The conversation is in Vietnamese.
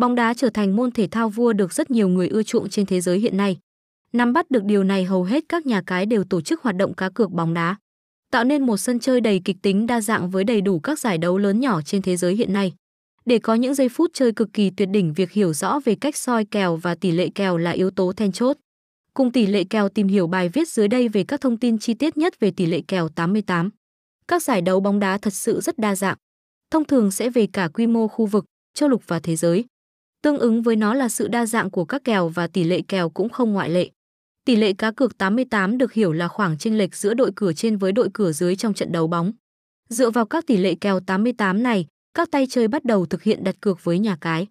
Bóng đá trở thành môn thể thao vua được rất nhiều người ưa chuộng trên thế giới hiện nay. Nắm bắt được điều này hầu hết các nhà cái đều tổ chức hoạt động cá cược bóng đá, tạo nên một sân chơi đầy kịch tính đa dạng với đầy đủ các giải đấu lớn nhỏ trên thế giới hiện nay. Để có những giây phút chơi cực kỳ tuyệt đỉnh, việc hiểu rõ về cách soi kèo và tỷ lệ kèo là yếu tố then chốt. Cùng tỷ lệ kèo tìm hiểu bài viết dưới đây về các thông tin chi tiết nhất về tỷ lệ kèo 88. Các giải đấu bóng đá thật sự rất đa dạng. Thông thường sẽ về cả quy mô khu vực, châu lục và thế giới. Tương ứng với nó là sự đa dạng của các kèo và tỷ lệ kèo cũng không ngoại lệ. Tỷ lệ cá cược 88 được hiểu là khoảng chênh lệch giữa đội cửa trên với đội cửa dưới trong trận đấu bóng. Dựa vào các tỷ lệ kèo 88 này, các tay chơi bắt đầu thực hiện đặt cược với nhà cái.